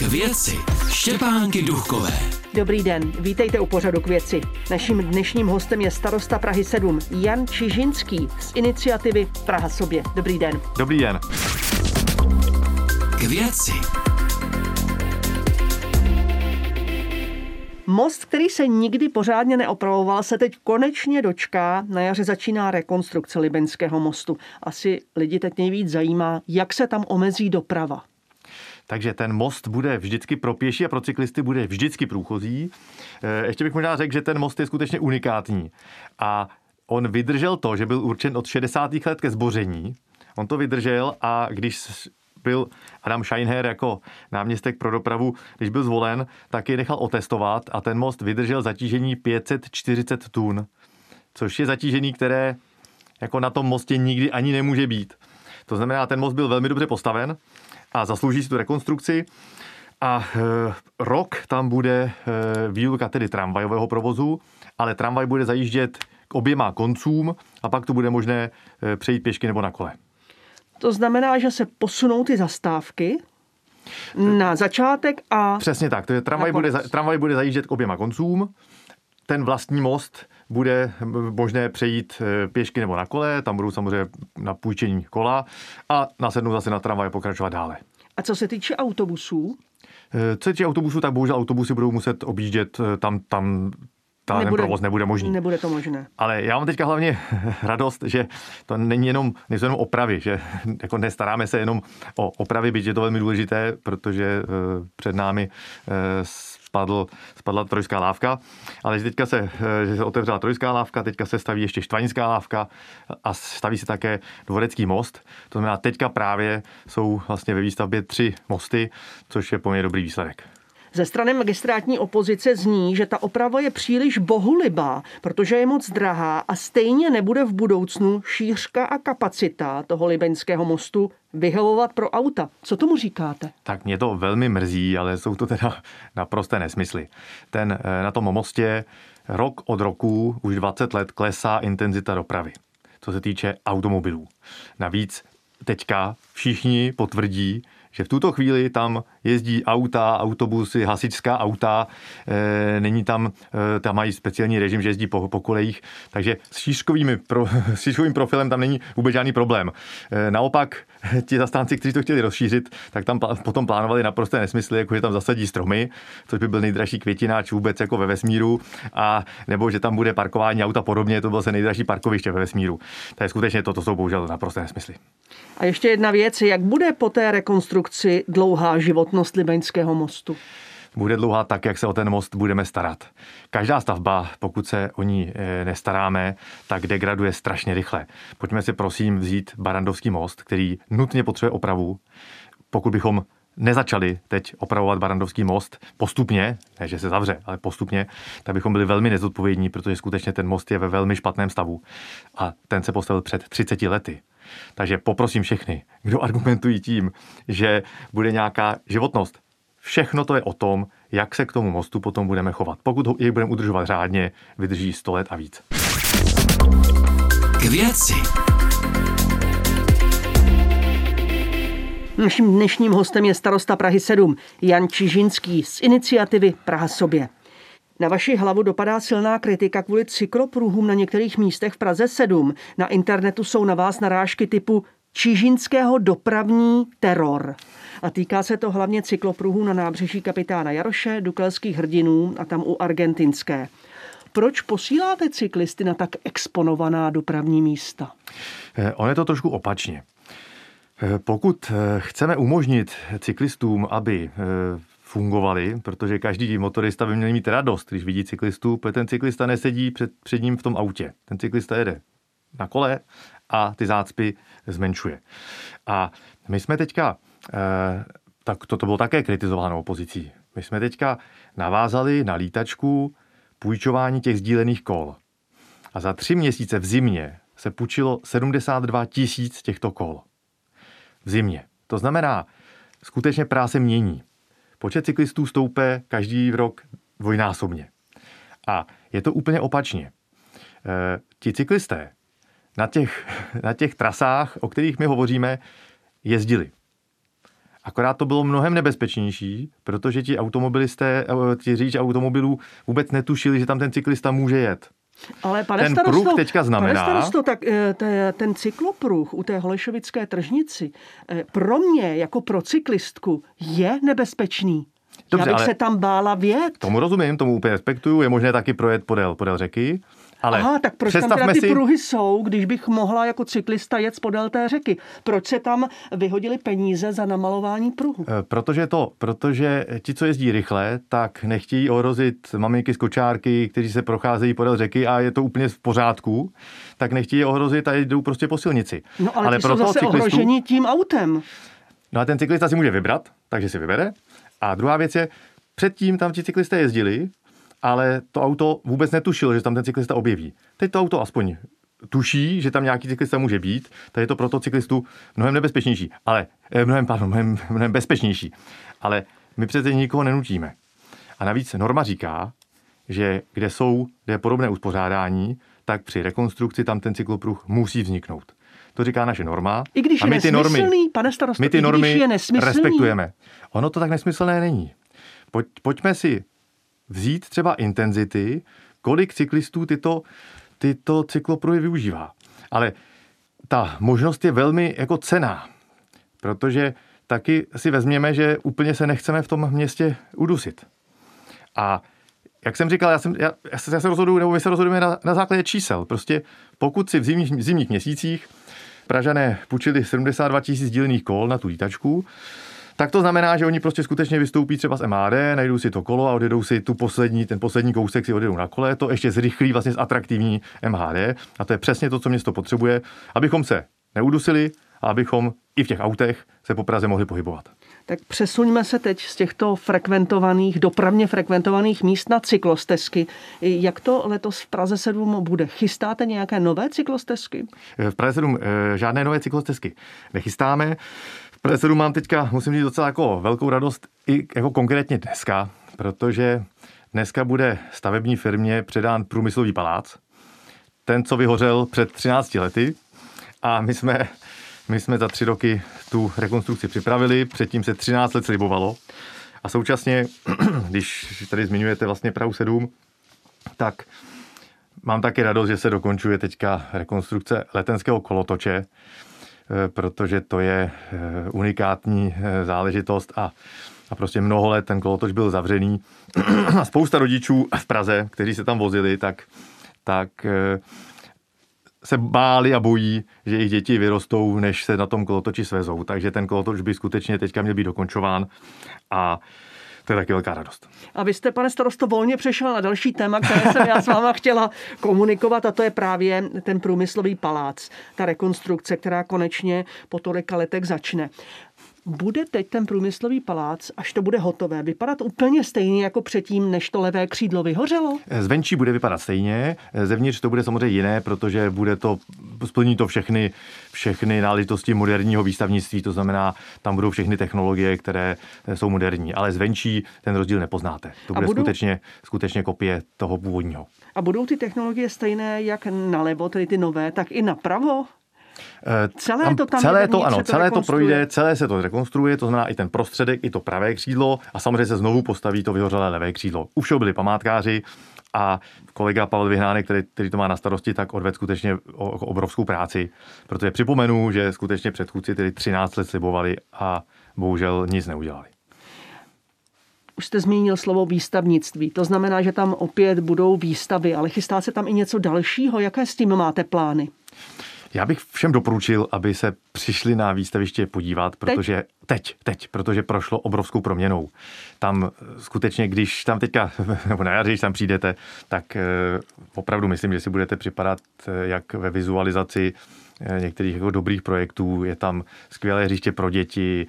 K věci Štěpánky Duchové. Dobrý den, vítejte u pořadu k věci. Naším dnešním hostem je starosta Prahy 7 Jan Čižinský z iniciativy Praha sobě. Dobrý den. Dobrý den. K věci Most, který se nikdy pořádně neopravoval, se teď konečně dočká. Na jaře začíná rekonstrukce Libenského mostu. Asi lidi teď nejvíc zajímá, jak se tam omezí doprava. Takže ten most bude vždycky pro pěší a pro cyklisty bude vždycky průchozí. Eh, ještě bych možná řekl, že ten most je skutečně unikátní. A on vydržel to, že byl určen od 60. let ke zboření. On to vydržel a když byl Adam Scheinher jako náměstek pro dopravu, když byl zvolen, tak je nechal otestovat a ten most vydržel zatížení 540 tun, což je zatížení, které jako na tom mostě nikdy ani nemůže být. To znamená, ten most byl velmi dobře postaven a zaslouží si tu rekonstrukci. A e, rok tam bude e, výluka tedy tramvajového provozu, ale tramvaj bude zajíždět k oběma koncům a pak to bude možné e, přejít pěšky nebo na kole. To znamená, že se posunou ty zastávky na začátek a... Přesně tak, to je tramvaj, bude, tramvaj bude zajíždět k oběma koncům, ten vlastní most bude možné přejít e, pěšky nebo na kole, tam budou samozřejmě na půjčení kola a nasednou zase na tramvaj a pokračovat dále. A co se týče autobusů? E, co se týče autobusů, tak bohužel autobusy budou muset objíždět e, tam, tam ta, nebude, ten provoz nebude možný. Nebude to možné. Ale já mám teďka hlavně radost, že to není jenom, nejsou jenom opravy, že jako nestaráme se jenom o opravy, byť je to velmi důležité, protože před námi spadl, spadla trojská lávka, ale že teďka se, že se otevřela trojská lávka, teďka se staví ještě štvanická lávka a staví se také dvorecký most. To znamená, teďka právě jsou vlastně ve výstavbě tři mosty, což je poměrně dobrý výsledek. Ze strany magistrátní opozice zní, že ta oprava je příliš bohulibá, protože je moc drahá a stejně nebude v budoucnu šířka a kapacita toho libeňského mostu vyhovovat pro auta. Co tomu říkáte? Tak mě to velmi mrzí, ale jsou to teda naprosté nesmysly. Ten eh, na tom mostě rok od roku, už 20 let klesá intenzita dopravy, co se týče automobilů. Navíc teďka všichni potvrdí, že v tuto chvíli tam jezdí auta, autobusy, hasičská auta, e, není tam, e, tam mají speciální režim, že jezdí po, po kolejích, takže s, šířkovými pro, s šířkovým profilem tam není vůbec žádný problém. E, naopak ti zastánci, kteří to chtěli rozšířit, tak tam potom plánovali naprosté nesmysly, jako že tam zasadí stromy, což by byl nejdražší květináč vůbec jako ve vesmíru, a nebo že tam bude parkování auta podobně, to bylo se nejdražší parkoviště ve vesmíru. Je skutečně to, to jsou bohužel naprosté nesmysly. A ještě jedna věc, jak bude po té rekonstrukci dlouhá životnost Libeňského mostu? bude dlouhá tak, jak se o ten most budeme starat. Každá stavba, pokud se o ní eh, nestaráme, tak degraduje strašně rychle. Pojďme si prosím vzít Barandovský most, který nutně potřebuje opravu. Pokud bychom nezačali teď opravovat Barandovský most postupně, ne že se zavře, ale postupně, tak bychom byli velmi nezodpovědní, protože skutečně ten most je ve velmi špatném stavu a ten se postavil před 30 lety. Takže poprosím všechny, kdo argumentují tím, že bude nějaká životnost. Všechno to je o tom, jak se k tomu mostu potom budeme chovat. Pokud ho jej budeme udržovat řádně, vydrží 100 let a víc. K věci. Naším dnešním hostem je starosta Prahy 7, Jan Čižinský z iniciativy Praha sobě. Na vaši hlavu dopadá silná kritika kvůli cyklopruhům na některých místech v Praze 7. Na internetu jsou na vás narážky typu čižinského dopravní teror. A týká se to hlavně cyklopruhů na nábřeží kapitána Jaroše, Dukelských hrdinů a tam u Argentinské. Proč posíláte cyklisty na tak exponovaná dopravní místa? Eh, on je to trošku opačně. Eh, pokud eh, chceme umožnit cyklistům, aby fungovali, protože každý motorista by měl mít radost, když vidí cyklistu, protože ten cyklista nesedí před, před ním v tom autě. Ten cyklista jede na kole a ty zácpy zmenšuje. A my jsme teďka, eh, tak toto bylo také kritizováno opozicí, my jsme teďka navázali na lítačku půjčování těch sdílených kol. A za tři měsíce v zimě se půjčilo 72 tisíc těchto kol. V zimě. To znamená, skutečně práce mění. Počet cyklistů stoupé každý rok dvojnásobně. A je to úplně opačně. E, ti cyklisté na těch, na těch trasách, o kterých my hovoříme, jezdili. Akorát to bylo mnohem nebezpečnější, protože ti automobilisté, eh, ti řidiči automobilů vůbec netušili, že tam ten cyklista může jet. Ale pane Ten starosto, pruh teďka znamená- Pane starosto, tak eh, te- ten cyklopruh u té Holešovické tržnici eh, pro mě jako pro cyklistku je nebezpečný. Dobře, Já bych ale- se tam bála vět. Tomu rozumím, tomu úplně respektuju, je možné taky projet podél, podél řeky, ale Aha, tak proč tam teda ty si, pruhy jsou, když bych mohla jako cyklista jet podél té řeky? Proč se tam vyhodili peníze za namalování pruhu? Eh, Protože to, protože ti, co jezdí rychle, tak nechtějí ohrozit maminky z kočárky, kteří se procházejí podél řeky a je to úplně v pořádku, tak nechtějí je ohrozit a jdou prostě po silnici. No ale, ale ty jsou zase ohroženi tím autem. No a ten cyklista si může vybrat, takže si vybere. A druhá věc je, předtím tam ti cyklisté jezdili, ale to auto vůbec netušilo, že tam ten cyklista objeví. Teď to auto aspoň tuší, že tam nějaký cyklista může být, tak je to pro toho cyklistu mnohem nebezpečnější, ale eh, mnohem, pardon, mnohem, mnohem bezpečnější. Ale my přece nikoho nenutíme. A navíc norma říká, že kde jsou, kde je podobné uspořádání, tak při rekonstrukci tam ten cyklopruh musí vzniknout. To říká naše norma. I když a je my ty normy, pane starosto, my ty normy je respektujeme. Ono to tak nesmyslné není. Pojď, pojďme si vzít třeba intenzity, kolik cyklistů tyto, tyto cyklopruhy využívá. Ale ta možnost je velmi jako cená, protože taky si vezměme, že úplně se nechceme v tom městě udusit. A jak jsem říkal, já, jsem, já, já, se, rozhoduju, nebo my se rozhodujeme na, na základě čísel. Prostě pokud si v zimních, zimních měsících Pražané půjčili 72 tisíc dílných kol na tu lítačku, tak to znamená, že oni prostě skutečně vystoupí třeba z MHD, najdou si to kolo a odjedou si tu poslední, ten poslední kousek si odjedou na kole, to ještě zrychlí vlastně zatraktivní MHD a to je přesně to, co město potřebuje, abychom se neudusili a abychom i v těch autech se po Praze mohli pohybovat. Tak přesuňme se teď z těchto frekventovaných, dopravně frekventovaných míst na cyklostezky. Jak to letos v Praze 7 bude? Chystáte nějaké nové cyklostezky? V Praze 7 eh, žádné nové cyklostezky nechystáme. 7 mám teďka, musím říct, docela jako velkou radost i jako konkrétně dneska, protože dneska bude stavební firmě předán průmyslový palác. Ten, co vyhořel před 13 lety a my jsme, my jsme za tři roky tu rekonstrukci připravili, předtím se 13 let slibovalo a současně, když tady zmiňujete vlastně Prahu 7, tak mám taky radost, že se dokončuje teďka rekonstrukce letenského kolotoče, protože to je eh, unikátní eh, záležitost a, a prostě mnoho let ten kolotoč byl zavřený a spousta rodičů v Praze, kteří se tam vozili, tak, tak se báli a bojí, že jejich děti vyrostou, než se na tom kolotoči svezou. Takže ten kolotoč by skutečně teďka měl být dokončován a to je taky velká radost. A vy jste, pane starosto, volně přešel na další téma, které jsem já s váma chtěla komunikovat, a to je právě ten průmyslový palác, ta rekonstrukce, která konečně po tolika letech začne. Bude teď ten průmyslový palác, až to bude hotové, vypadat úplně stejně jako předtím, než to levé křídlo vyhořelo? Zvenčí bude vypadat stejně, zevnitř to bude samozřejmě jiné, protože bude to, splní to všechny, všechny náležitosti moderního výstavnictví, to znamená, tam budou všechny technologie, které jsou moderní, ale zvenčí ten rozdíl nepoznáte. To bude budou... skutečně, skutečně kopie toho původního. A budou ty technologie stejné jak nalevo, tedy ty nové, tak i napravo? Celé tam, to tam celé to, ano, celé to projde, celé se to rekonstruuje, to znamená i ten prostředek, i to pravé křídlo a samozřejmě se znovu postaví to vyhořelé levé křídlo. Už všeho byli památkáři a kolega Pavel Vyhnánek, který, který to má na starosti, tak odved skutečně obrovskou práci, protože připomenu, že skutečně předchůdci tedy 13 let slibovali a bohužel nic neudělali. Už jste zmínil slovo výstavnictví. To znamená, že tam opět budou výstavy, ale chystá se tam i něco dalšího. Jaké s tím máte plány? Já bych všem doporučil, aby se přišli na výstaviště podívat, protože teď, teď, teď protože prošlo obrovskou proměnou. Tam skutečně, když tam teďka, nebo na jaře, když tam přijdete, tak opravdu myslím, že si budete připadat jak ve vizualizaci některých jako dobrých projektů. Je tam skvělé hřiště pro děti,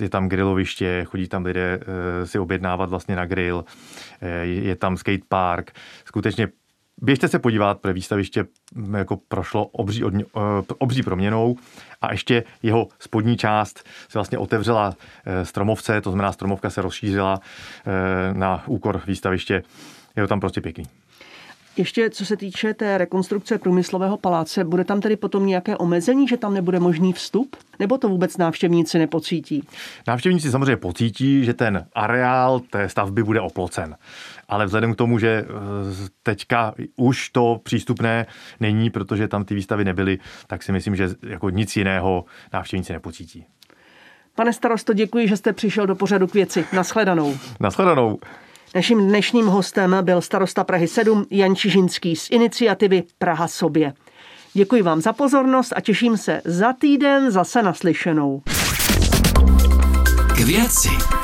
je tam griloviště, chodí tam lidé si objednávat vlastně na grill, je tam skatepark. Skutečně Běžte se podívat, protože výstaviště jako prošlo obří, odmě, obří proměnou a ještě jeho spodní část se vlastně otevřela stromovce, to znamená stromovka se rozšířila na úkor výstaviště. Je to tam prostě pěkný. Ještě co se týče té rekonstrukce průmyslového paláce, bude tam tedy potom nějaké omezení, že tam nebude možný vstup? Nebo to vůbec návštěvníci nepocítí? Návštěvníci samozřejmě pocítí, že ten areál té stavby bude oplocen. Ale vzhledem k tomu, že eh, teďka už to přístupné není, protože tam ty výstavy nebyly, tak si myslím, že jako nic jiného návštěvníci nepocítí. Pane starosto, děkuji, že jste přišel do pořadu k věci. Naschledanou. Naschledanou. Naším dnešním hostem byl starosta Prahy 7 Jan Čižinský z iniciativy Praha sobě. Děkuji vám za pozornost a těším se za týden zase naslyšenou. K věci.